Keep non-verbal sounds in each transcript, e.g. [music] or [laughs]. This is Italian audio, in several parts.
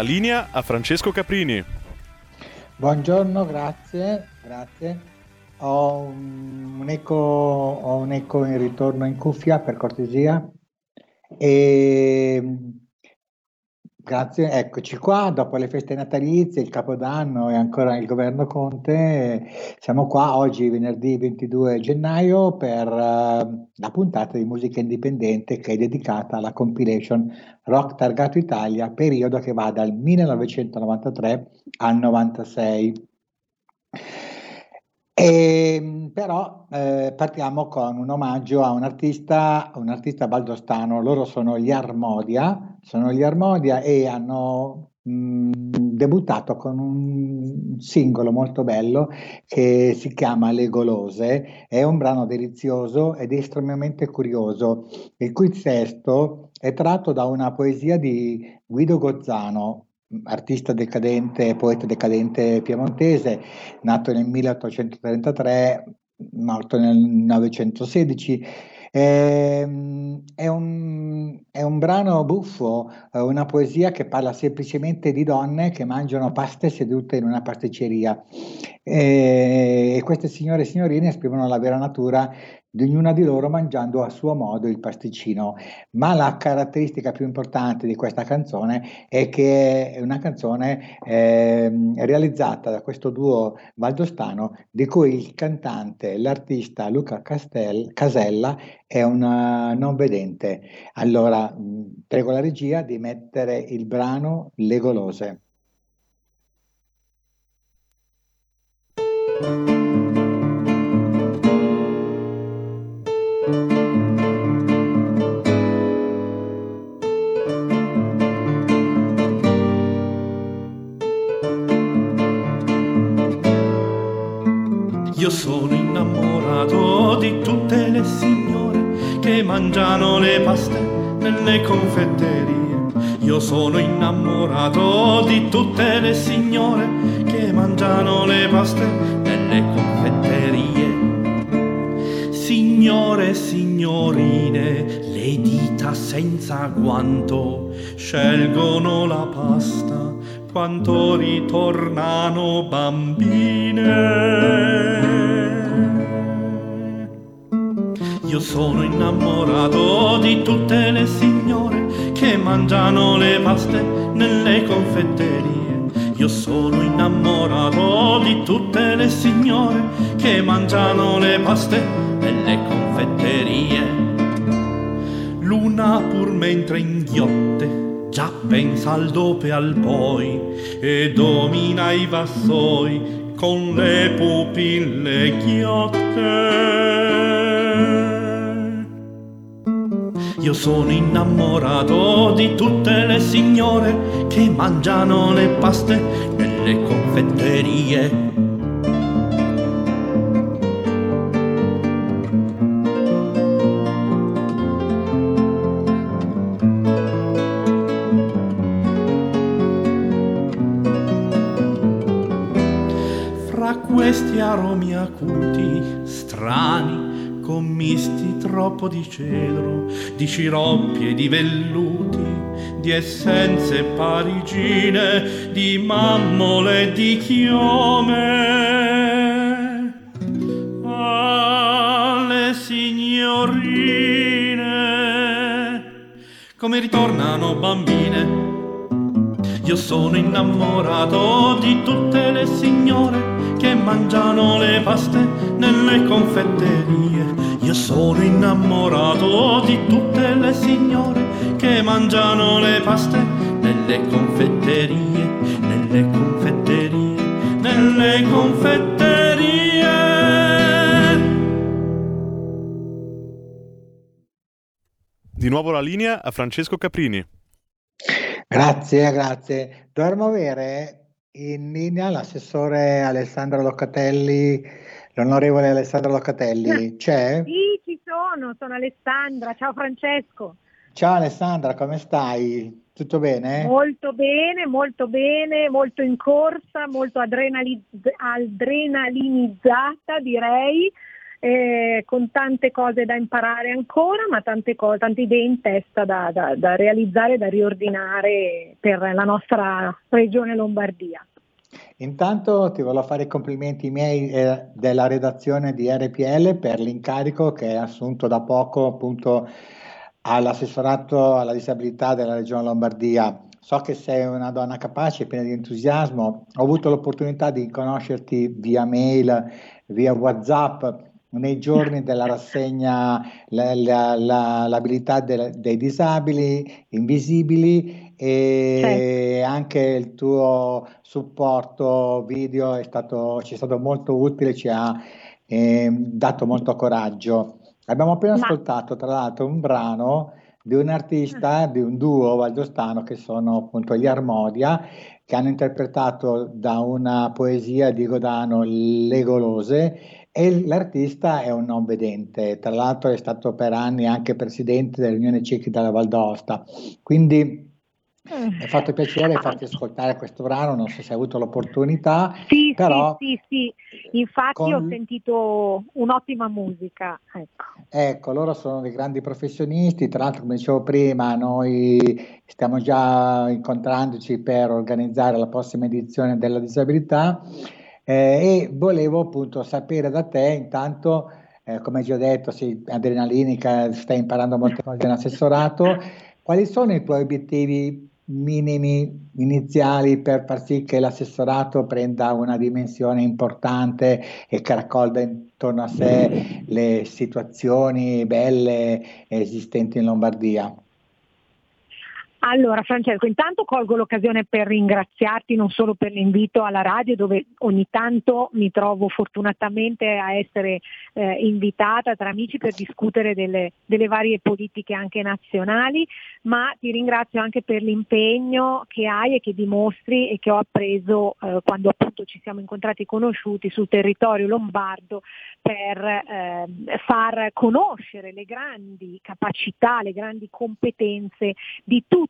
La linea a Francesco Caprini. Buongiorno, grazie, grazie. Ho un, un eco, ho un eco in ritorno in cuffia per cortesia. E grazie, eccoci qua. Dopo le feste natalizie, il Capodanno e ancora il governo Conte, siamo qua oggi, venerdì 22 gennaio, per eh, la puntata di musica indipendente che è dedicata alla compilation Rock Targato Italia, periodo che va dal 1993 al 96. E, però eh, partiamo con un omaggio a un artista, un artista valdostano, loro sono gli Armodia, sono gli Armodia e hanno mh, debuttato con un singolo molto bello che si chiama Le Golose, è un brano delizioso ed estremamente curioso, il cui testo è tratto da una poesia di Guido Gozzano, artista decadente, poeta decadente piemontese, nato nel 1833, morto nel 1916. Ehm, È un, è un brano buffo, eh, una poesia che parla semplicemente di donne che mangiano paste sedute in una pasticceria. E, e queste signore e signorine esprimono la vera natura di ognuna di loro mangiando a suo modo il pasticcino. Ma la caratteristica più importante di questa canzone è che è una canzone ehm, realizzata da questo duo valdostano di cui il cantante, l'artista Luca Castel- Casella è un eh, non vedente. Allora, prego la regia di mettere il brano Le Golose. Io sono innamorato di tutte le signore che mangiano le paste nelle confetterie. Io sono innamorato di tutte le signore che mangiano le paste nelle confetterie. Signore e signorine, le dita senza guanto scelgono la pasta quanto ritornano bambine. Io sono innamorato di tutte le signore che mangiano le paste nelle confetterie. Io sono innamorato di tutte le signore che mangiano le paste nelle confetterie. L'una pur mentre inghiotte già pensa al dopo e al poi e domina i vassoi con le pupille ghiotte. Io sono innamorato di tutte le signore che mangiano le paste nelle confetterie. Fra questi aromi acuti, strani, commisti troppo di cedro, di sciroppi e di velluti, di essenze parigine, di mammole e di chiome. Alle signorine, come ritornano bambine. Io sono innamorato di tutte le signore che mangiano le paste nelle confetterie. Io sono innamorato di tutte le signore che mangiano le paste nelle confetterie, nelle confetterie, nelle confetterie. Di nuovo la linea a Francesco Caprini. Grazie, grazie. Dovremmo avere in linea l'assessore Alessandra Locatelli, l'onorevole Alessandra Locatelli. C'è? Sì, ci sono, sono Alessandra. Ciao Francesco. Ciao Alessandra, come stai? Tutto bene? Molto bene, molto bene, molto in corsa, molto adrenali- adrenalinizzata direi, eh, con tante cose da imparare ancora, ma tante, cose, tante idee in testa da, da, da realizzare, da riordinare per la nostra regione Lombardia. Intanto ti volevo fare i complimenti miei eh, della redazione di RPL per l'incarico che hai assunto da poco appunto all'assessorato alla disabilità della regione Lombardia. So che sei una donna capace, piena di entusiasmo. Ho avuto l'opportunità di conoscerti via mail, via WhatsApp nei giorni [laughs] della rassegna la, la, la, l'abilità de, dei disabili invisibili e Certo. anche il tuo supporto video è stato, ci è stato molto utile, ci ha ehm, dato molto coraggio. Abbiamo appena Ma- ascoltato tra l'altro un brano di un artista, di un duo valdostano che sono appunto gli Armodia, che hanno interpretato da una poesia di Godano Le Golose e l'artista è un non vedente, tra l'altro è stato per anni anche presidente dell'Unione Ciechi della Val d'Aosta, quindi mi ha fatto piacere farti ascoltare questo brano, non so se hai avuto l'opportunità, Sì, però sì, sì, sì. Infatti con- ho sentito un'ottima musica. Ecco. Ecco, loro sono dei grandi professionisti, tra l'altro come dicevo prima, noi stiamo già incontrandoci per organizzare la prossima edizione della disabilità eh, e volevo appunto sapere da te, intanto, eh, come già detto, sei adrenalinica, stai imparando molte cose in assessorato, quali sono i tuoi obiettivi minimi iniziali per far sì che l'assessorato prenda una dimensione importante e che raccolga intorno a sé le situazioni belle esistenti in Lombardia? Allora Francesco, intanto colgo l'occasione per ringraziarti non solo per l'invito alla radio dove ogni tanto mi trovo fortunatamente a essere eh, invitata tra amici per discutere delle, delle varie politiche anche nazionali, ma ti ringrazio anche per l'impegno che hai e che dimostri e che ho appreso eh, quando appunto ci siamo incontrati e conosciuti sul territorio lombardo per eh, far conoscere le grandi capacità, le grandi competenze di tutti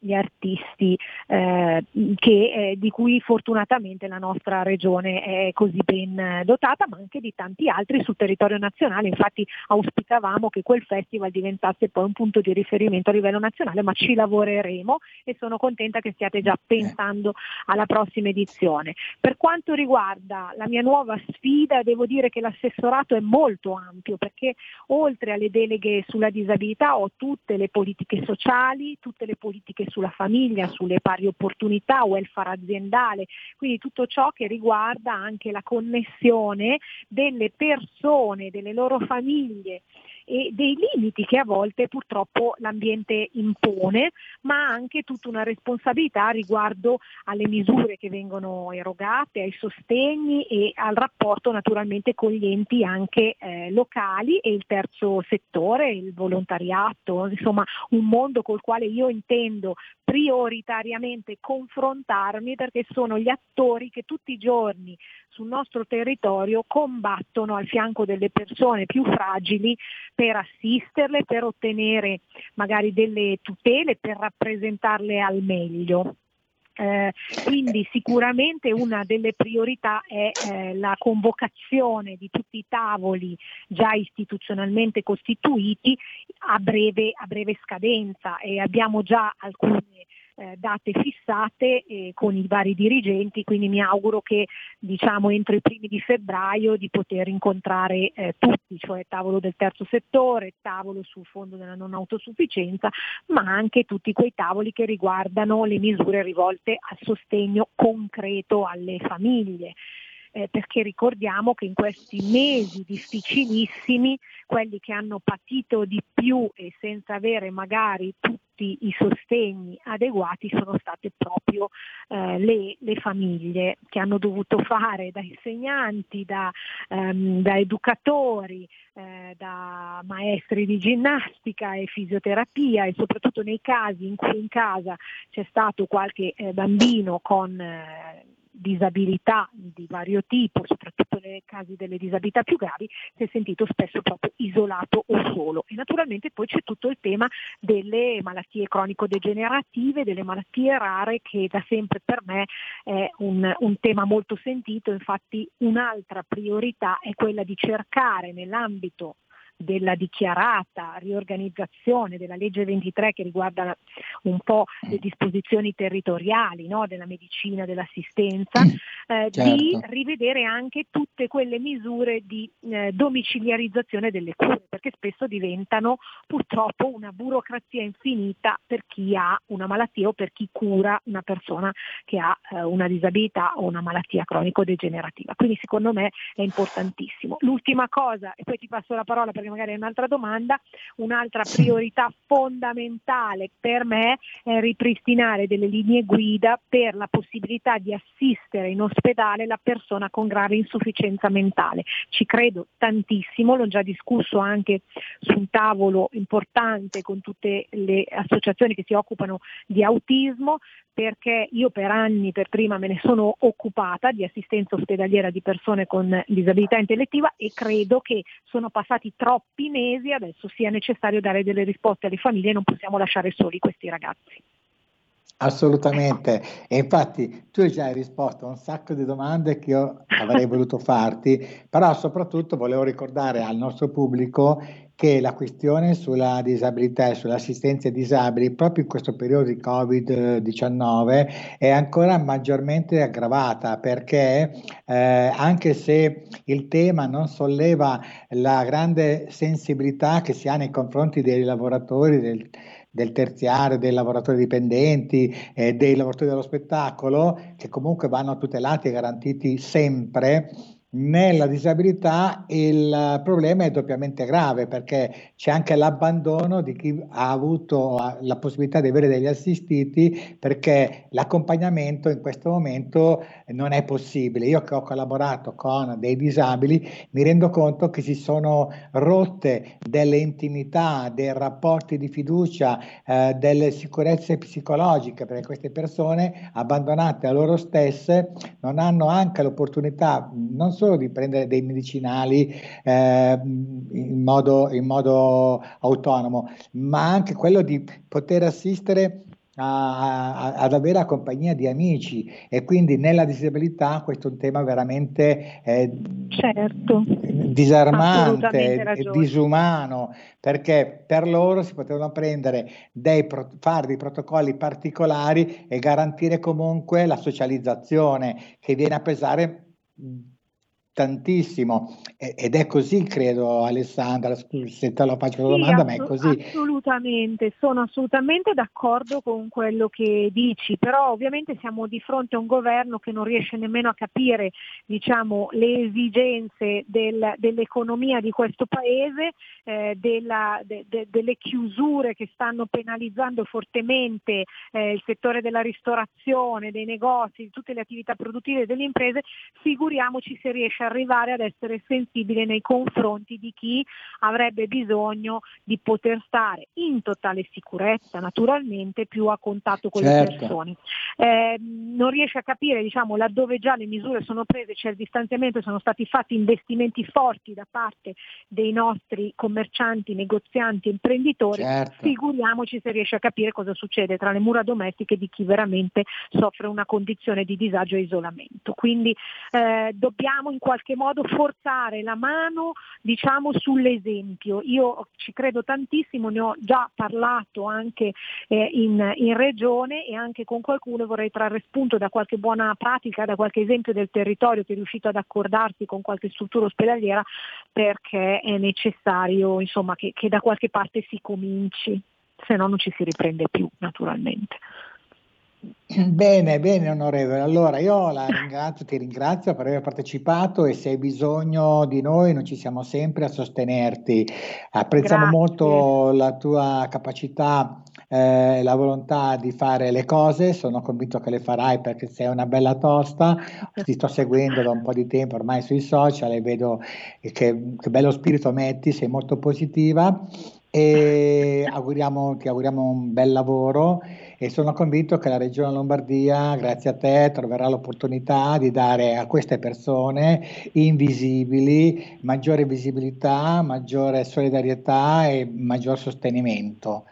gli artisti eh, che, eh, di cui fortunatamente la nostra regione è così ben dotata, ma anche di tanti altri sul territorio nazionale. Infatti auspicavamo che quel festival diventasse poi un punto di riferimento a livello nazionale, ma ci lavoreremo e sono contenta che stiate già pensando alla prossima edizione. Per quanto riguarda la mia nuova sfida, devo dire che l'assessorato è molto ampio perché oltre alle deleghe sulla disabilità ho tutte le politiche sociali, tutte le politiche sulla famiglia, sulle pari opportunità, welfare aziendale, quindi tutto ciò che riguarda anche la connessione delle persone, delle loro famiglie e dei limiti che a volte purtroppo l'ambiente impone, ma anche tutta una responsabilità riguardo alle misure che vengono erogate, ai sostegni e al rapporto naturalmente con gli enti anche eh, locali e il terzo settore, il volontariato, insomma un mondo col quale io intendo prioritariamente confrontarmi perché sono gli attori che tutti i giorni sul nostro territorio combattono al fianco delle persone più fragili per assisterle, per ottenere magari delle tutele, per rappresentarle al meglio. Eh, quindi sicuramente una delle priorità è eh, la convocazione di tutti i tavoli già istituzionalmente costituiti a breve, a breve scadenza e abbiamo già alcune eh, date fissate eh, con i vari dirigenti, quindi mi auguro che diciamo entro i primi di febbraio di poter incontrare eh, tutti, cioè tavolo del terzo settore, tavolo sul fondo della non autosufficienza, ma anche tutti quei tavoli che riguardano le misure rivolte al sostegno concreto alle famiglie eh, perché ricordiamo che in questi mesi difficilissimi quelli che hanno patito di più e senza avere magari tutti i sostegni adeguati sono state proprio eh, le, le, famiglie che hanno dovuto fare da insegnanti, da, ehm, da educatori, eh, da maestri di ginnastica e fisioterapia e soprattutto nei casi in cui in casa c'è stato qualche eh, bambino con eh, disabilità di vario tipo, soprattutto nei casi delle disabilità più gravi, si è sentito spesso proprio isolato o solo. E naturalmente poi c'è tutto il tema delle malattie cronico-degenerative, delle malattie rare che da sempre per me è un, un tema molto sentito, infatti un'altra priorità è quella di cercare nell'ambito della dichiarata riorganizzazione della legge 23 che riguarda un po' le disposizioni territoriali no, della medicina, dell'assistenza, eh, certo. di rivedere anche tutte quelle misure di eh, domiciliarizzazione delle cure, perché spesso diventano purtroppo una burocrazia infinita per chi ha una malattia o per chi cura una persona che ha eh, una disabilità o una malattia cronico-degenerativa. Quindi secondo me è importantissimo. L'ultima cosa, e poi ti passo la parola perché magari è un'altra domanda, un'altra priorità fondamentale per me è ripristinare delle linee guida per la possibilità di assistere in ospedale la persona con grave insufficienza mentale. Ci credo tantissimo, l'ho già discusso anche su un tavolo importante con tutte le associazioni che si occupano di autismo, perché io per anni, per prima me ne sono occupata di assistenza ospedaliera di persone con disabilità intellettiva e credo che sono passati troppi mesi, adesso sia necessario dare delle risposte alle famiglie non possiamo lasciare soli questi ragazzi. Assolutamente, e infatti tu già hai risposto a un sacco di domande che io avrei voluto farti, però soprattutto volevo ricordare al nostro pubblico che la questione sulla disabilità e sull'assistenza ai disabili proprio in questo periodo di Covid-19 è ancora maggiormente aggravata perché eh, anche se il tema non solleva la grande sensibilità che si ha nei confronti dei lavoratori del, del terziario, dei lavoratori dipendenti, eh, dei lavoratori dello spettacolo, che comunque vanno tutelati e garantiti sempre, nella disabilità il problema è doppiamente grave perché c'è anche l'abbandono di chi ha avuto la possibilità di avere degli assistiti perché l'accompagnamento in questo momento non è possibile. Io che ho collaborato con dei disabili mi rendo conto che si sono rotte delle intimità, dei rapporti di fiducia, eh, delle sicurezze psicologiche perché queste persone abbandonate a loro stesse non hanno anche l'opportunità non solo solo di prendere dei medicinali eh, in, modo, in modo autonomo, ma anche quello di poter assistere a, a, ad avere la compagnia di amici e quindi nella disabilità questo è un tema veramente eh, certo. disarmante e disumano perché per loro si potevano prendere dei fare dei protocolli particolari e garantire comunque la socializzazione che viene a pesare tantissimo. Ed è così credo Alessandra se te la faccio la Sì, domanda ma è così. assolutamente, sono assolutamente d'accordo con quello che dici, però ovviamente siamo di fronte a un governo che non riesce nemmeno a capire diciamo, le esigenze del- dell'economia di questo paese, eh, della- de- de- delle chiusure che stanno penalizzando fortemente eh, il settore della ristorazione, dei negozi, di tutte le attività produttive delle imprese, figuriamoci se riesce a arrivare ad essere sensibile nei confronti di chi avrebbe bisogno di poter stare in totale sicurezza, naturalmente, più a contatto con le Certo. persone. Eh, non riesce a capire, diciamo, laddove già le misure sono prese, c'è il distanziamento, sono stati fatti investimenti forti da parte dei nostri commercianti, negozianti, imprenditori, certo figuriamoci se riesce a capire cosa succede tra le mura domestiche di chi veramente soffre una condizione di disagio e isolamento. Quindi eh, dobbiamo in qualche modo forzare la mano diciamo, sull'esempio. Io ci credo tantissimo, ne ho già parlato anche eh, in, in regione e anche con qualcuno vorrei trarre spunto da qualche buona pratica, da qualche esempio del territorio che è riuscito ad accordarsi con qualche struttura ospedaliera perché è necessario insomma, che, che da qualche parte si cominci, se no non ci si riprende più naturalmente. Bene, bene onorevole. Allora io la ringrazio, ti ringrazio per aver partecipato e se hai bisogno di noi noi ci siamo sempre a sostenerti. Apprezziamo Grazie. molto la tua capacità eh, e la volontà di fare le cose, sono convinto che le farai perché sei una bella tosta, ti sto seguendo da un po' di tempo ormai sui social e vedo che, che bello spirito metti, sei molto positiva e [laughs] auguriamo, ti auguriamo un bel lavoro e sono convinto che la Regione Lombardia, grazie a te, troverà l'opportunità di dare a queste persone invisibili maggiore visibilità, maggiore solidarietà e maggior sostenimento.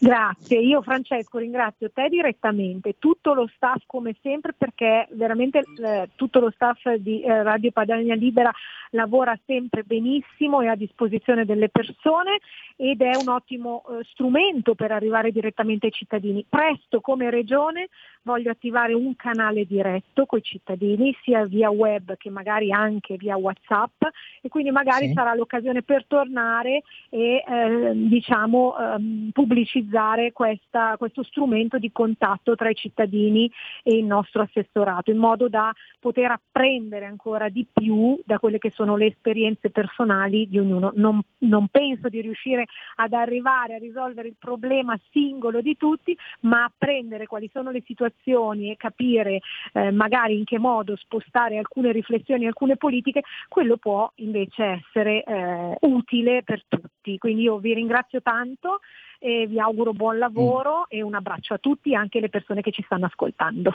Grazie, io Francesco ringrazio te direttamente, tutto lo staff come sempre perché veramente eh, tutto lo staff di eh, Radio Padania Libera lavora sempre benissimo e a disposizione delle persone ed è un ottimo eh, strumento per arrivare direttamente ai cittadini. Presto come regione voglio attivare un canale diretto con i cittadini sia via web che magari anche via Whatsapp e quindi magari Sì. sarà l'occasione per tornare e eh, diciamo ehm, pubblicizzare questa- questo strumento di contatto tra i cittadini e il nostro assessorato in modo da poter apprendere ancora di più da quelle che sono le esperienze personali di ognuno. Non, non penso di riuscire ad arrivare a risolvere il problema singolo di tutti, ma apprendere quali sono le situazioni e capire eh, magari in che modo spostare alcune riflessioni, alcune politiche, quello può invece essere eh, utile per tutti. Quindi io vi ringrazio tanto e vi auguro buon lavoro e un abbraccio a tutti, anche le persone che ci stanno ascoltando.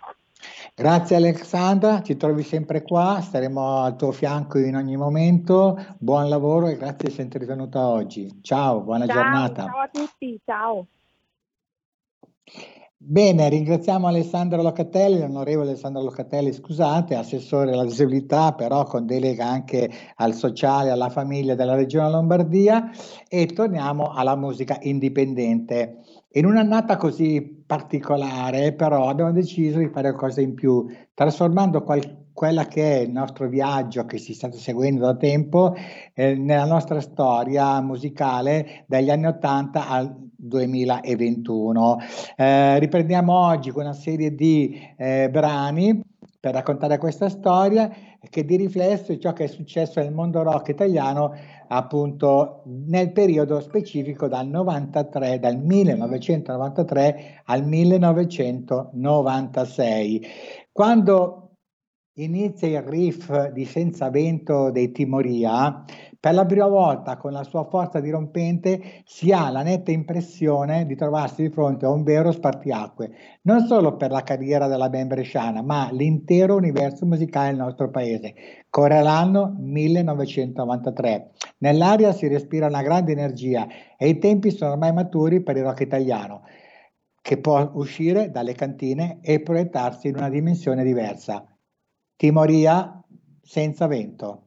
Grazie Alexandra, ci trovi sempre qua, staremo al tuo fianco in ogni momento. Buon lavoro e grazie di essere venuta oggi. Ciao, buona ciao, giornata. ciao a tutti, ciao. Bene, ringraziamo Alessandro Locatelli, l'onorevole Alessandro Locatelli, scusate, assessore alla disabilità, però con delega anche al sociale alla famiglia della Regione Lombardia e torniamo alla musica indipendente. In un'annata così particolare, però, abbiamo deciso di fare qualcosa in più, trasformando qual- quella che è il nostro viaggio che si sta seguendo da tempo eh, nella nostra storia musicale dagli anni 80 al 2021. Eh, riprendiamo oggi con una serie di eh, brani per raccontare questa storia che di riflesso è ciò che è successo nel mondo rock italiano appunto nel periodo specifico dal 93 dal 1993 al 1996 quando inizia il riff di Senza Vento dei Timoria per la prima volta con la sua forza dirompente si ha la netta impressione di trovarsi di fronte a un vero spartiacque, non solo per la carriera della band bresciana, ma l'intero universo musicale del nostro paese. Corre l'anno 1993. Nell'aria si respira una grande energia e i tempi sono ormai maturi per il rock italiano, che può uscire dalle cantine e proiettarsi in una dimensione diversa. Timoria senza vento.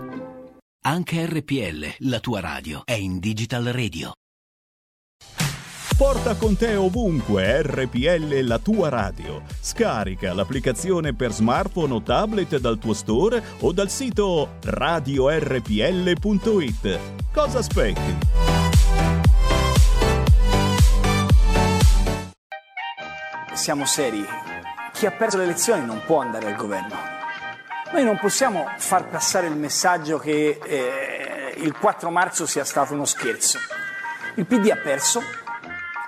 Anche RPL, la tua radio, è in Digital Radio. Porta con te ovunque RPL la tua radio. Scarica l'applicazione per smartphone o tablet dal tuo store o dal sito radiorpl.it. Cosa aspetti? Siamo seri. Chi ha perso le elezioni non può andare al governo. Noi non possiamo far passare il messaggio che eh, il 4 marzo sia stato uno scherzo. Il PD ha perso,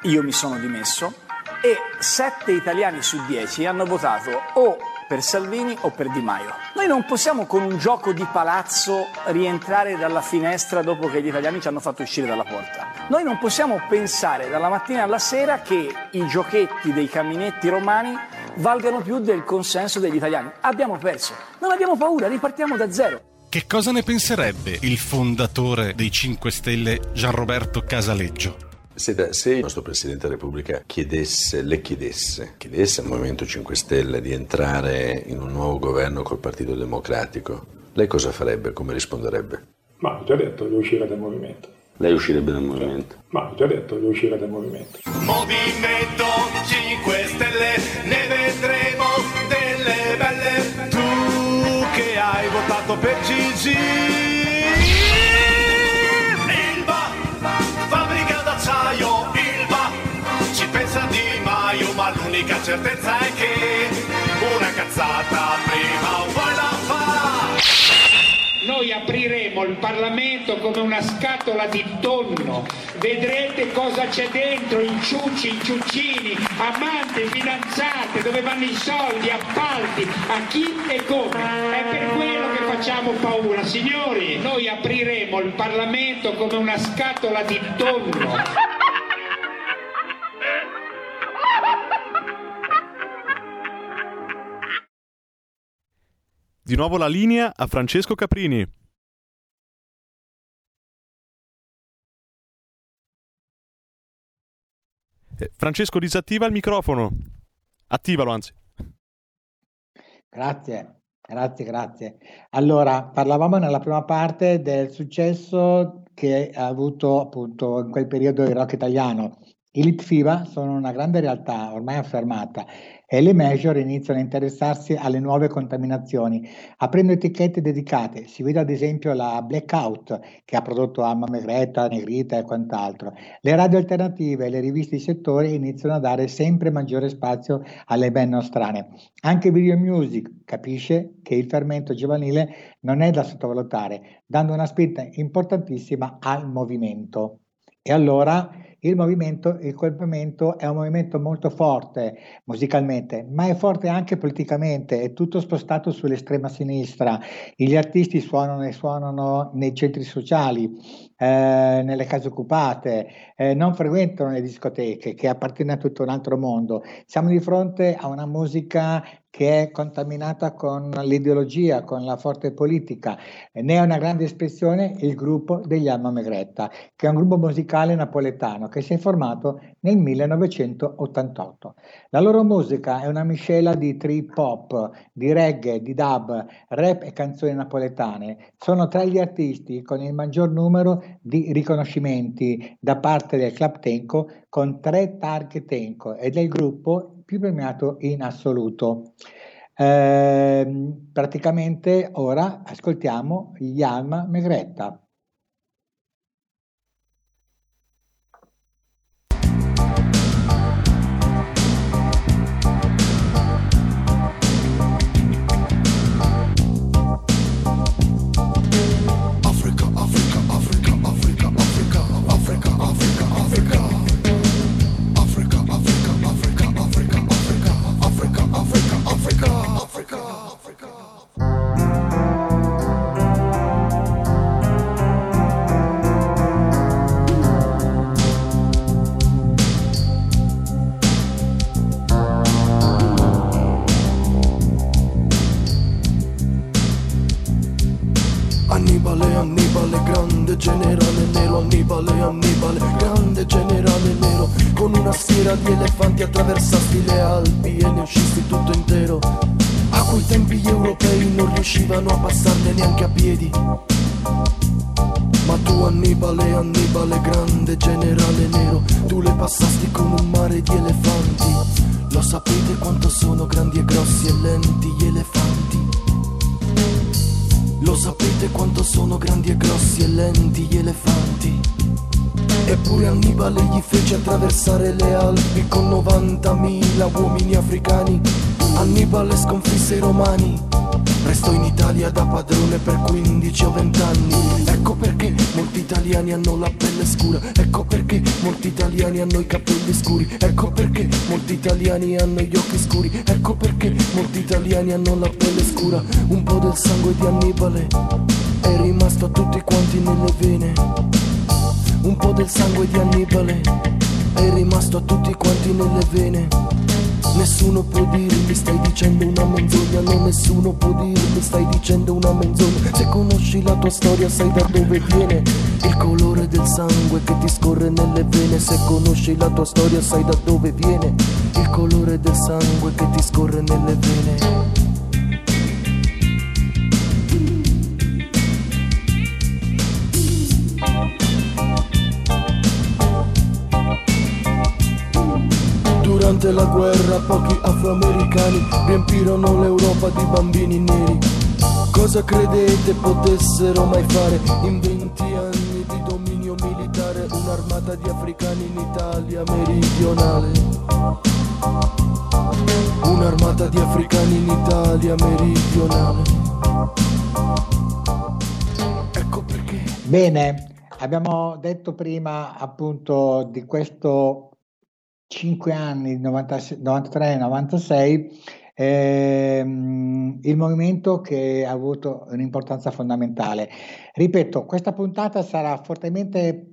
io mi sono dimesso e 7 italiani su 10 hanno votato o per Salvini o per Di Maio. Noi non possiamo con un gioco di palazzo rientrare dalla finestra dopo che gli italiani ci hanno fatto uscire dalla porta. Noi non possiamo pensare dalla mattina alla sera che i giochetti dei caminetti romani valgano più del consenso degli italiani. Abbiamo perso, non abbiamo paura, ripartiamo da zero. Che cosa ne penserebbe il fondatore dei 5 Stelle Gianroberto Casaleggio? Se, se il nostro Presidente della Repubblica chiedesse, le chiedesse, chiedesse al Movimento 5 Stelle di entrare in un nuovo governo col Partito Democratico, lei cosa farebbe? Come risponderebbe? Ma ho già detto che uscire dal movimento. Lei uscirebbe dal movimento? Ma ho già detto che uscire dal movimento. Movimento 5 Stelle, ne votato per Gigi. Ilva, fabbrica d'acciaio, Ilva, ci pensa Di Maio, ma l'unica certezza è che una cazzata Noi apriremo il Parlamento come una scatola di tonno, vedrete cosa c'è dentro, inciucci, inciuccini, amanti, fidanzate, dove vanno i soldi, appalti, a chi e come. È per quello che facciamo paura. Signori, noi apriremo il Parlamento come una scatola di tonno. Di nuovo la linea a Francesco Caprini. Eh, Francesco disattiva il microfono. Attivalo anzi. Grazie, grazie, grazie. Allora, parlavamo nella prima parte del successo che ha avuto appunto in quel periodo il rock italiano. I Litfiba sono una grande realtà ormai affermata e le major iniziano a interessarsi alle nuove contaminazioni, aprendo etichette dedicate. Si vede ad esempio la Blackout che ha prodotto Alma Megretta, Negrita e quant'altro. Le radio alternative e le riviste di settore iniziano a dare sempre maggiore spazio alle band nostrane. Anche Video Music capisce che il fermento giovanile non è da sottovalutare, dando una spinta importantissima al movimento. E allora il movimento, il colpimento è un movimento molto forte musicalmente, ma è forte anche politicamente, è tutto spostato sull'estrema sinistra. Gli artisti suonano e suonano nei centri sociali, eh, nelle case occupate, eh, non frequentano le discoteche che appartengono a tutto un altro mondo. Siamo di fronte a una musica che è contaminata con l'ideologia, con la forte politica. Ne è una grande espressione il gruppo degli Alma Megretta, che è un gruppo musicale napoletano che si è formato nel 1988. La loro musica è una miscela di trip hop, di reggae, di dub, rap e canzoni napoletane. Sono tra gli artisti con il maggior numero di riconoscimenti da parte del Club Tenco con tre targhe Tenco ed è il gruppo più premiato in assoluto. Eh, praticamente ora ascoltiamo gli Alma Megretta. Italiani hanno gli occhi scuri. Ecco perché molti italiani hanno la pelle scura. Un po' del sangue di Annibale è rimasto a tutti quanti nelle vene. Un po' del sangue di Annibale è rimasto a tutti quanti nelle vene. Nessuno può dirmi stai dicendo una menzogna No, nessuno può dirmi stai dicendo una menzogna Se conosci la tua storia sai da dove viene Il colore sangue che ti scorre nelle vene. Se conosci la tua storia sai da dove viene. Il colore del sangue che ti scorre nelle vene. Durante la guerra pochi afroamericani riempirono l'Europa di bambini neri. Cosa credete potessero mai fare? In 20 anni di africani in Italia meridionale. Un'armata di africani in Italia meridionale. Ecco perché. Bene, abbiamo detto prima appunto di questo 5 anni, 93-96, ehm, il movimento che ha avuto un'importanza fondamentale. Ripeto, questa puntata sarà fortemente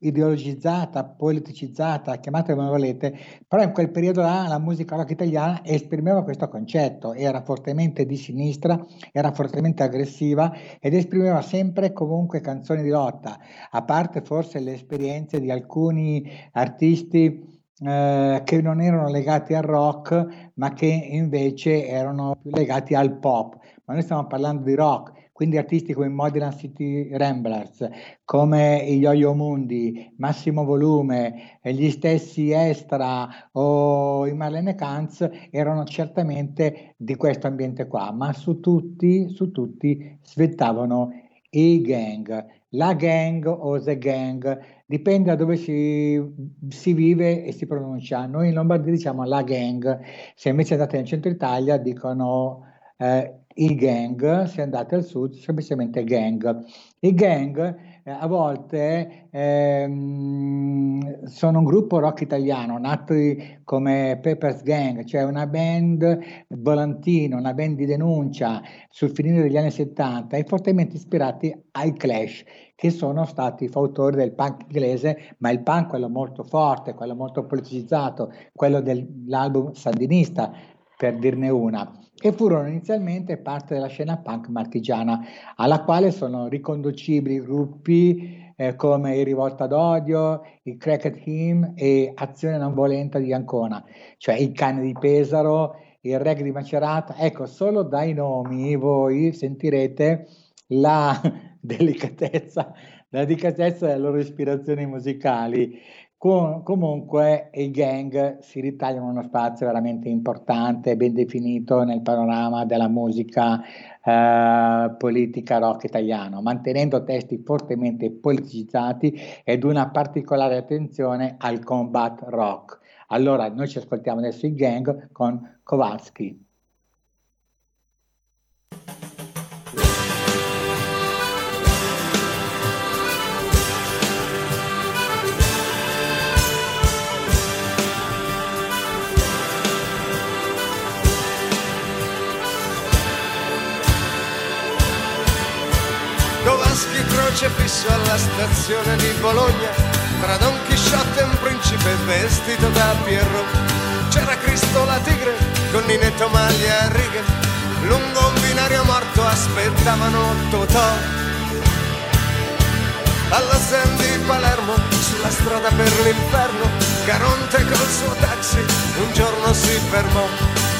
ideologizzata, politicizzata, chiamatela come volete, però in quel periodo là la musica rock italiana esprimeva questo concetto, era fortemente di sinistra, era fortemente aggressiva ed esprimeva sempre comunque canzoni di lotta, a parte forse le esperienze di alcuni artisti eh, che non erano legati al rock, ma che invece erano più legati al pop. Ma noi stiamo parlando di rock, quindi artisti come Modern City Ramblers, come i Yo-Yo Mundi, Massimo Volume, gli stessi Estra o i Marlene Kanz erano certamente di questo ambiente qua, ma su tutti, su tutti svettavano i gang, la gang o the gang, dipende da dove si, si, vive e si pronuncia. Noi in Lombardia diciamo la gang, se invece andate nel centro Italia dicono eh, i gang, se andate al sud semplicemente gang. I gang eh, a volte ehm, sono un gruppo rock italiano nato come Peppers Gang, cioè una band volantino, una band di denuncia sul finire degli anni 70 e fortemente ispirati ai Clash che sono stati fautori del punk inglese, ma il punk quello molto forte, quello molto politicizzato, quello dell'album sandinista, per dirne una, e furono inizialmente parte della scena punk marchigiana, alla quale sono riconducibili gruppi eh, come i Rivolta d'Odio, i Cracked Hymn e Azione Non Volenta di Ancona, cioè il Cane di Pesaro, il Reg di Macerata. Ecco, solo dai nomi voi sentirete la [laughs] delicatezza, la delicatezza delle loro ispirazioni musicali. Com- comunque i gang si ritagliano uno spazio veramente importante, ben definito nel panorama della musica eh, politica rock italiano, mantenendo testi fortemente politicizzati ed una particolare attenzione al combat rock. Allora, noi ci ascoltiamo adesso i gang con Kowalski. Kowalski crocefisso alla stazione di Bologna tra Don Chisciotte e un principe vestito da Pierrot. C'era Cristo la tigre con Ninetto maglia a righe lungo un binario morto aspettavano Totò alla Zen di Palermo sulla strada per l'inferno Caronte col suo taxi un giorno si fermò.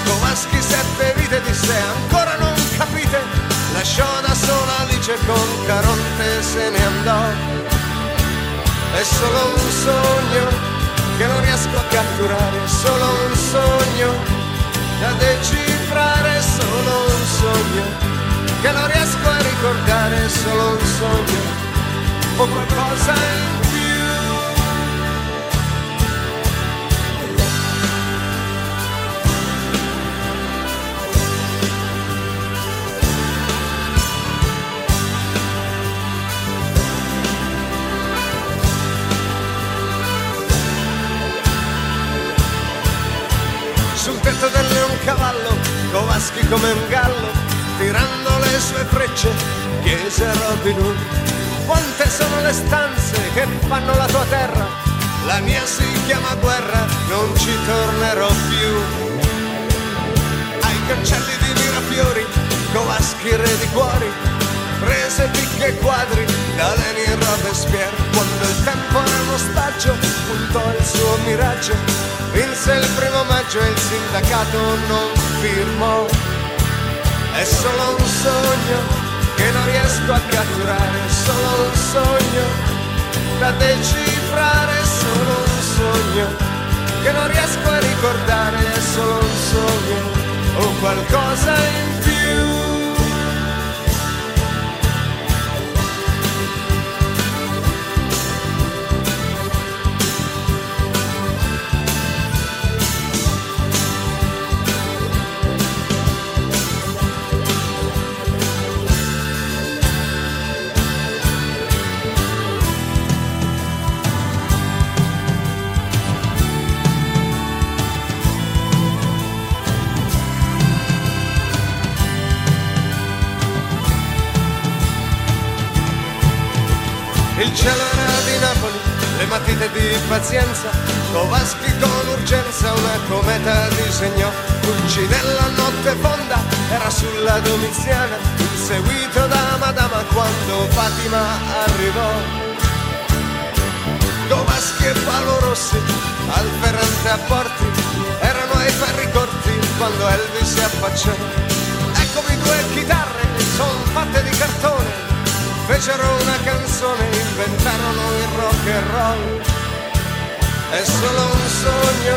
Kowalski sette vite disse ancora non capite lasciò da sola Alice con Caronte se ne andò. È solo un sogno che non riesco a catturare, solo un sogno da decifrare, solo un sogno che non riesco a ricordare, solo un sogno o qualcosa in Covaschi come un gallo, tirando le sue frecce, chiese Robin Hood. Quante sono le stanze che fanno la tua terra? La mia si chiama guerra, non ci tornerò più. Ai cancelli di Mirafiori, Covaschi re di cuori, prese picche e quadri da e Robespierre. Quando il tempo era un ostaggio, puntò il suo miraggio vinse il primo maggio e il sindacato non firmò. È solo un sogno che non riesco a catturare, solo un sogno da decifrare, solo un sogno che non riesco a ricordare, è solo un sogno o qualcosa in più. Il cielo era di Napoli, le matite di pazienza, Covaschi con urgenza una cometa disegnò. Pulcinella notte fonda era sulla Domiziana, inseguito da Madama quando Fatima arrivò. Covaschi e Paolo Rossi, al Ferrante a Porti, erano ai ferri corti quando Elvis si affacciò. Eccomi due chitarre, son fatte di cartone, fecero una canzone, inventarono il rock and roll. È solo un sogno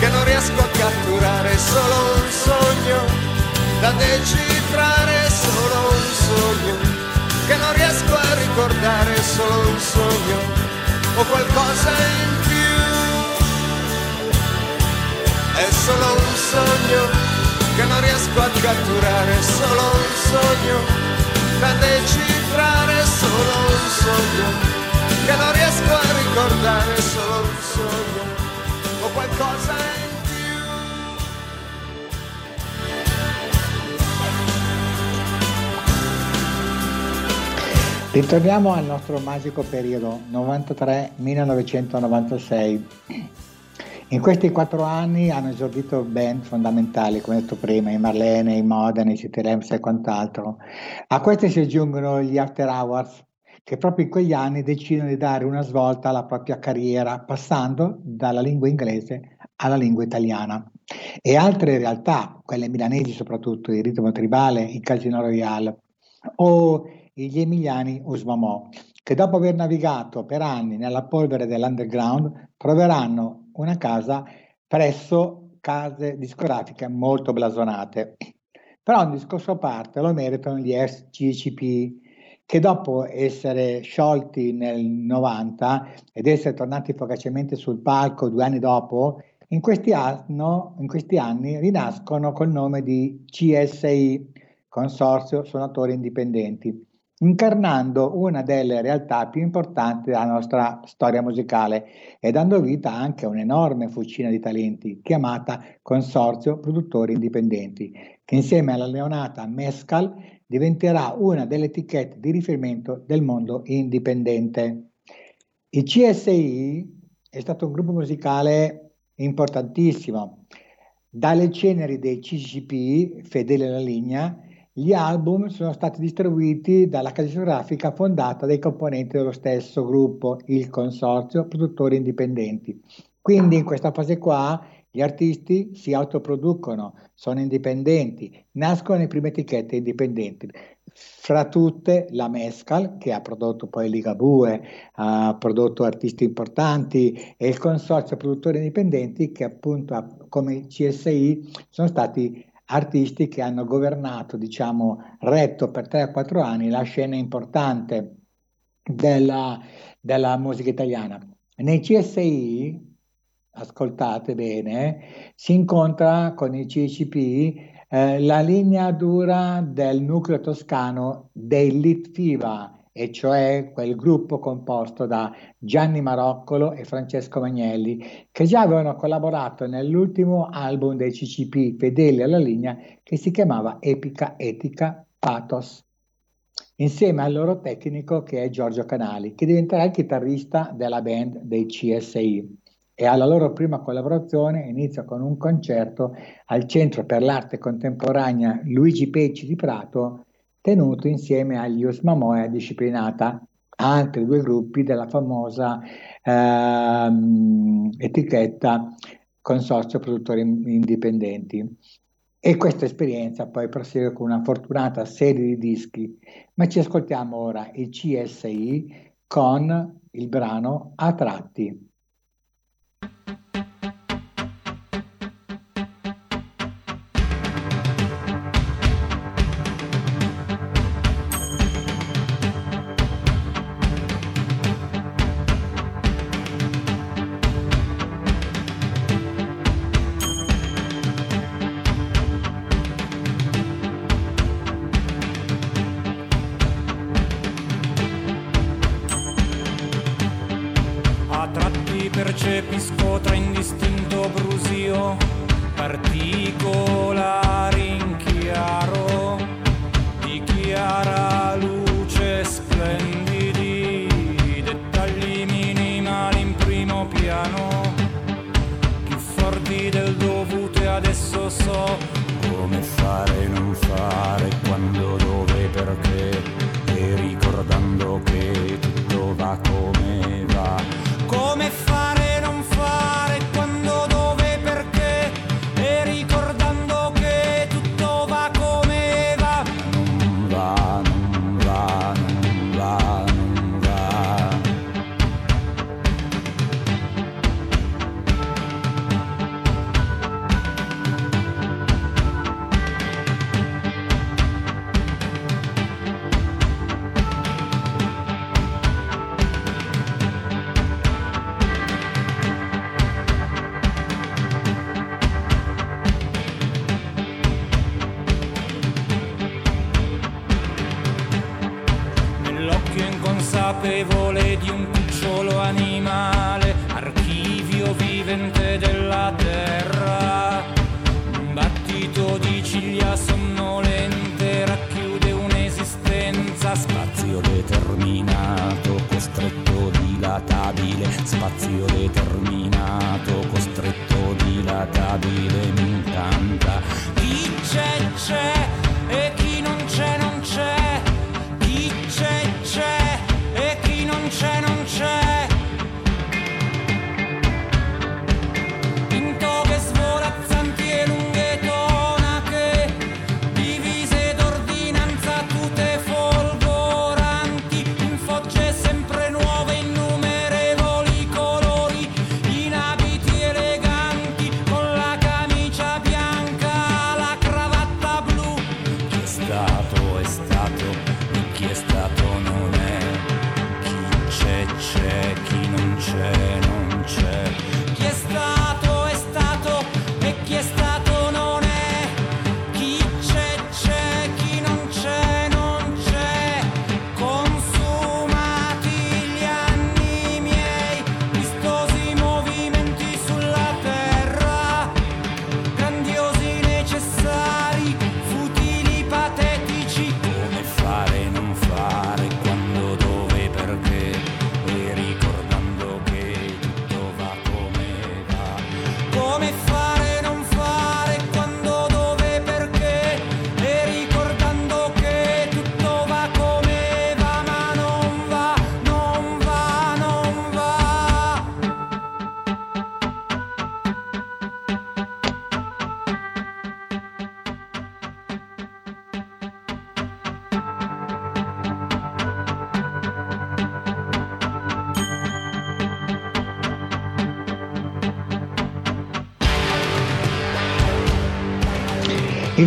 che non riesco a catturare, è solo un sogno da decifrare, è solo un sogno che non riesco a ricordare, è solo un sogno o qualcosa in più. È solo un sogno che non riesco a catturare, è solo un sogno da decifrare, è solo un sogno che non riesco a ricordare, solo un sogno o qualcosa in Ritorniamo al nostro magico periodo 93-1996. In questi quattro anni hanno esordito band fondamentali, come detto prima, i Marlene, i Modena, i City Rams e quant'altro. A questi si aggiungono gli After Hours, che proprio in quegli anni decidono di dare una svolta alla propria carriera, passando dalla lingua inglese alla lingua italiana. E altre realtà, quelle milanesi soprattutto, il ritmo tribale, il Casino Royale, o gli emiliani Usmamò, che dopo aver navigato per anni nella polvere dell'underground troveranno una casa presso case discografiche molto blasonate. Però un discorso a parte lo meritano gli GCP che dopo essere sciolti nel 90 ed essere tornati fugacemente sul palco due anni dopo, in questi, anno, in questi anni rinascono col nome di CSI, Consorzio Suonatori Indipendenti, incarnando una delle realtà più importanti della nostra storia musicale e dando vita anche a un'enorme fucina di talenti chiamata Consorzio Produttori Indipendenti, che insieme alla leonata Mescal diventerà una delle etichette di riferimento del mondo indipendente. Il CSI è stato un gruppo musicale importantissimo. Dalle ceneri dei CCP, fedeli alla linea, gli album sono stati distribuiti dalla casa discografica fondata dai componenti dello stesso gruppo, il Consorzio Produttori Indipendenti. Quindi in questa fase qua gli artisti si autoproducono, sono indipendenti, nascono le prime etichette indipendenti. Fra tutte la Mescal, che ha prodotto poi Ligabue, ha prodotto artisti importanti, e il Consorzio Produttori Indipendenti, che appunto come CSI sono stati artisti che hanno governato, diciamo, retto per 3-4 anni la scena importante della, della musica italiana. Nei CSI, ascoltate bene, si incontra con i CCP eh, la linea dura del nucleo toscano dei Litfiva, e cioè quel gruppo composto da Gianni Maroccolo e Francesco Magnelli, che già avevano collaborato nell'ultimo album dei CCP fedeli alla linea che si chiamava Epica Etica Pathos, insieme al loro tecnico che è Giorgio Canali, che diventerà il chitarrista della band dei CSI. E alla loro prima collaborazione inizia con un concerto al Centro per l'Arte Contemporanea Luigi Pecci di Prato tenuto insieme agli Osmamoe Disciplinata, altri due gruppi della famosa ehm, etichetta Consorzio Produttori Indipendenti. E questa esperienza poi prosegue con una fortunata serie di dischi, ma ci ascoltiamo ora il CSI con il brano A tratti. Inconsapevole di un cucciolo animale, archivio vivente della terra. Un battito di ciglia sonnolente racchiude un'esistenza, spazio determinato, costretto, dilatabile, spazio determinato, costretto, dilatabile, mi incanta. Chi c'è c'è e chi non c'è non c'è.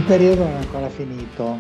Periodo non è ancora finito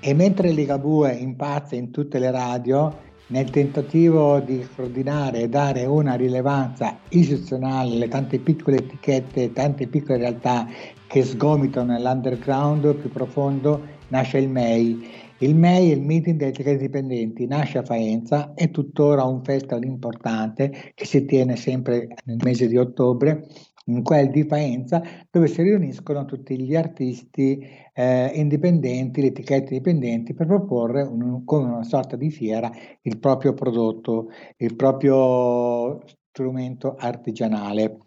e mentre Ligabue impazza in tutte le radio nel tentativo di coordinare e dare una rilevanza istituzionale alle tante piccole etichette, tante piccole realtà che sgomitano nell'underground più profondo, nasce il MEI. Il MEI è il meeting delle etichette dipendenti, nasce a Faenza, è tuttora un festival importante che si tiene sempre nel mese di ottobre in quel di Faenza, dove si riuniscono tutti gli artisti eh, indipendenti, le etichette dipendenti, per proporre un- come una sorta di fiera il proprio prodotto, il proprio strumento artigianale.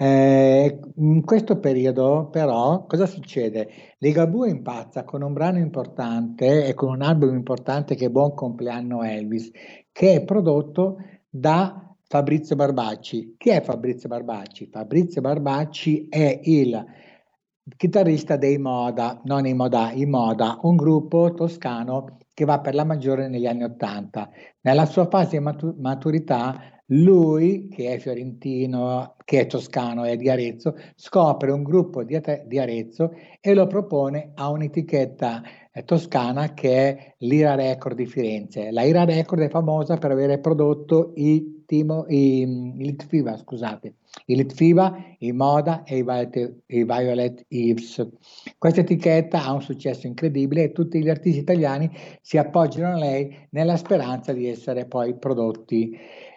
Eh, in questo periodo, però, cosa succede? Ligabue impazza con un brano importante e con un album importante che è Buon compleanno Elvis, che è prodotto da Fabrizio Barbacci. Chi è Fabrizio Barbacci? Fabrizio Barbacci è il chitarrista dei Moda, non i Moda, i Moda, un gruppo toscano che va per la maggiore negli anni Ottanta. Nella sua fase di matu- maturità, lui, che è fiorentino, che è toscano e di Arezzo, scopre un gruppo di, di Arezzo e lo propone a un'etichetta eh, toscana che è l'Ira Record di Firenze. La Ira Record è famosa per avere prodotto i, Timo, i, Litfiba, scusate, i Litfiba, i Moda e i Violet, i Violet Eves. Questa etichetta ha un successo incredibile e tutti gli artisti italiani si appoggiano a lei nella speranza di essere poi prodotti.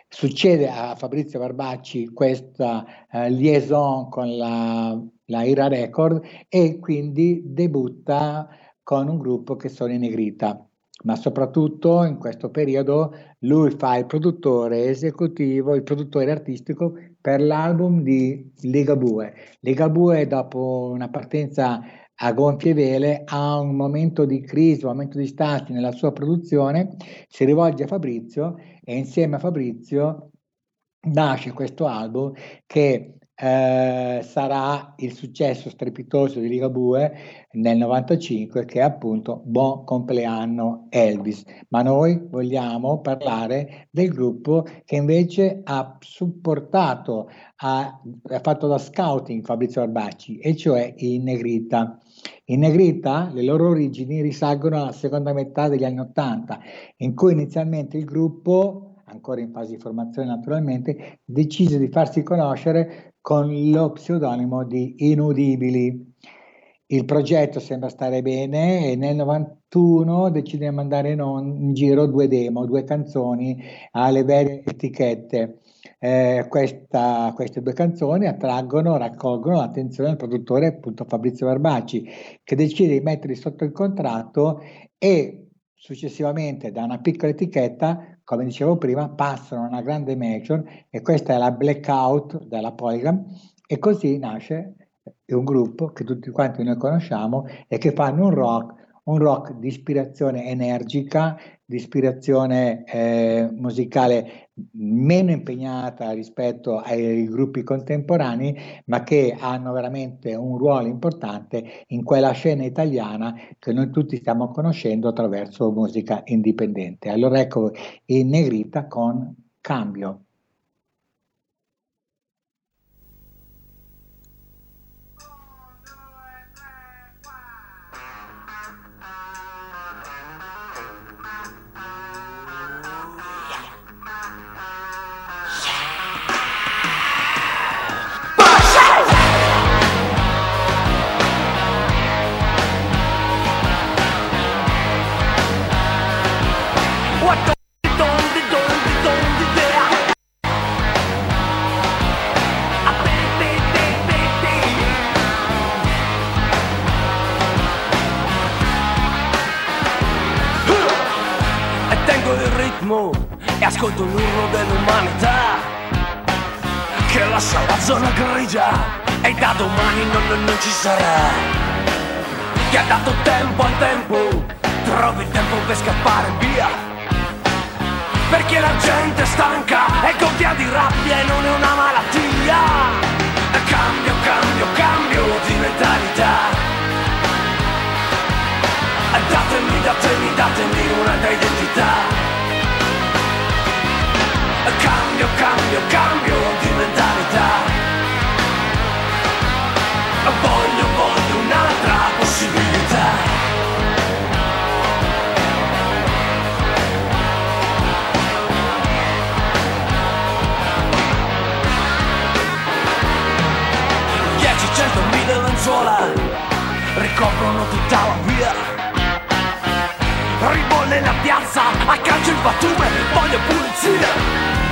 Succede a Fabrizio Barbacci questa eh, liaison con la, la Ira Record e quindi debutta con un gruppo che sono i Negrita. Ma soprattutto in questo periodo lui fa il produttore esecutivo, il produttore artistico per l'album di Ligabue. Ligabue dopo una partenza a gonfie vele ha un momento di crisi, un momento di stasi nella sua produzione, si rivolge a Fabrizio e insieme a Fabrizio nasce questo album che eh, sarà il successo strepitoso di Ligabue nel 95 che è appunto Buon compleanno Elvis. Ma noi vogliamo parlare del gruppo che invece ha supportato, ha, ha fatto da scouting Fabrizio Arbacci e cioè i Negrita. In Negrita le loro origini risalgono alla seconda metà degli anni Ottanta, in cui inizialmente il gruppo, ancora in fase di formazione naturalmente, decise di farsi conoscere con lo pseudonimo di Inudibili. Il progetto sembra stare bene e nel 91 decide di mandare in, on- in giro due demo, due canzoni alle varie etichette. Eh, questa- queste due canzoni attraggono, raccolgono l'attenzione del produttore appunto Fabrizio Barbacci che decide di metterli sotto il contratto e successivamente da una piccola etichetta, come dicevo prima, passano una grande major e questa è la Blackout della Polygram e così nasce un gruppo che tutti quanti noi conosciamo e che fanno un rock, un rock di ispirazione energica, di ispirazione eh, musicale meno impegnata rispetto ai gruppi contemporanei, ma che hanno veramente un ruolo importante in quella scena italiana che noi tutti stiamo conoscendo attraverso musica indipendente. Allora ecco in negrita con Cambio. Che ha dato tempo al tempo, trovi il tempo per scappare via. Perché la gente è stanca e gonfia di rabbia e non è una malattia. Cambio, cambio, cambio di mentalità. Datemi, datemi, datemi una identità. Cambio, cambio, cambio di mentalità. Voglio, voglio un'altra possibilità. Dieci, cento, mille lenzuola ricoprono tutta la via. Arrivo nella piazza, accanto il batume, voglio pulizia.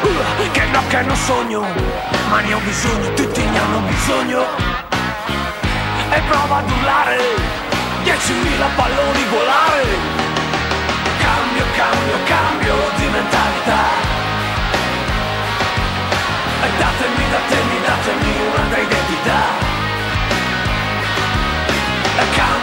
Che no, che non sogno, ma ne ho bisogno, tutti ne hanno bisogno. E prova ad urlare, 10.000 palloni volare. Cambio, cambio, cambio di mentalità. E datemi, datemi, datemi un'altra identità. E cambio,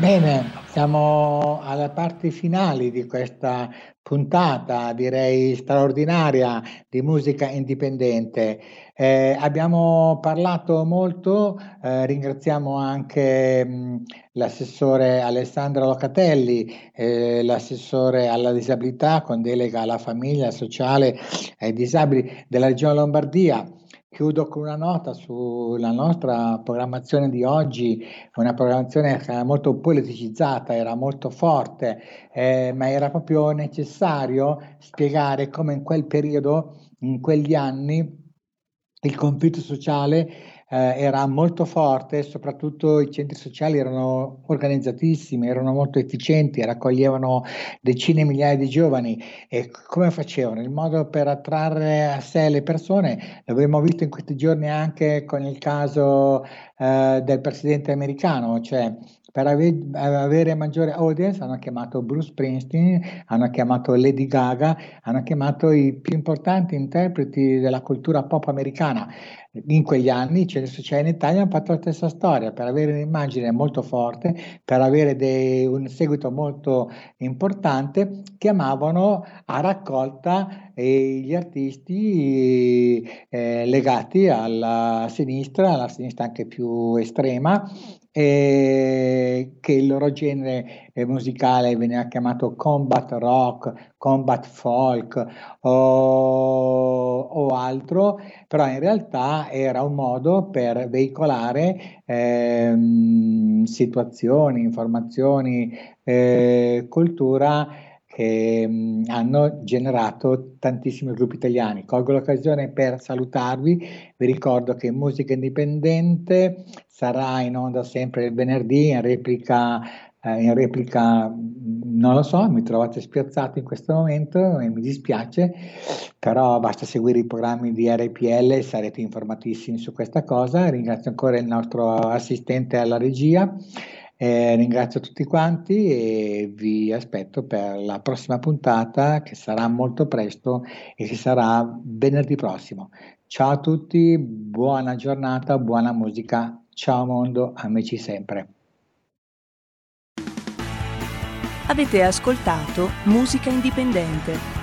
Bene, siamo alle parti finali di questa puntata, direi straordinaria, di musica indipendente. Eh, abbiamo parlato molto, eh, ringraziamo anche mh, l'assessore Alessandro Locatelli, eh, l'assessore alla disabilità con delega alla famiglia sociale e ai disabili della Regione Lombardia. Chiudo con una nota sulla nostra programmazione di oggi, una programmazione che era molto politicizzata, era molto forte, eh, ma era proprio necessario spiegare come in quel periodo, in quegli anni, il conflitto sociale eh, era molto forte, soprattutto i centri sociali erano organizzatissimi, erano molto efficienti, raccoglievano decine di migliaia di giovani e come facevano? Il modo per attrarre a sé le persone, l'abbiamo visto in questi giorni anche con il caso eh, del presidente americano, cioè per ave- avere maggiore audience hanno chiamato Bruce Springsteen, hanno chiamato Lady Gaga, hanno chiamato i più importanti interpreti della cultura pop americana. In quegli anni centri sociali in Italia hanno fatto la stessa storia, per avere un'immagine molto forte, per avere dei, un seguito molto importante, chiamavano a raccolta eh, gli artisti eh, legati alla sinistra, alla sinistra anche più estrema, eh, che il loro genere eh, musicale veniva chiamato combat rock, combat folk o, o, altro, però in realtà era un modo per veicolare ehm, situazioni, informazioni, eh, cultura che mh, hanno generato tantissimi gruppi italiani. Colgo l'occasione per salutarvi, vi ricordo che Musica Indipendente sarà in onda sempre il venerdì in replica, eh, in replica non lo so, mi trovate spiazzato in questo momento e mi dispiace, però basta seguire i programmi di RPL sarete informatissimi su questa cosa. Ringrazio ancora il nostro assistente alla regia. Eh, ringrazio tutti quanti e vi aspetto per la prossima puntata che sarà molto presto e che sarà venerdì prossimo. Ciao a tutti, buona giornata, buona musica. Ciao mondo, amici sempre. Avete ascoltato Musica Indipendente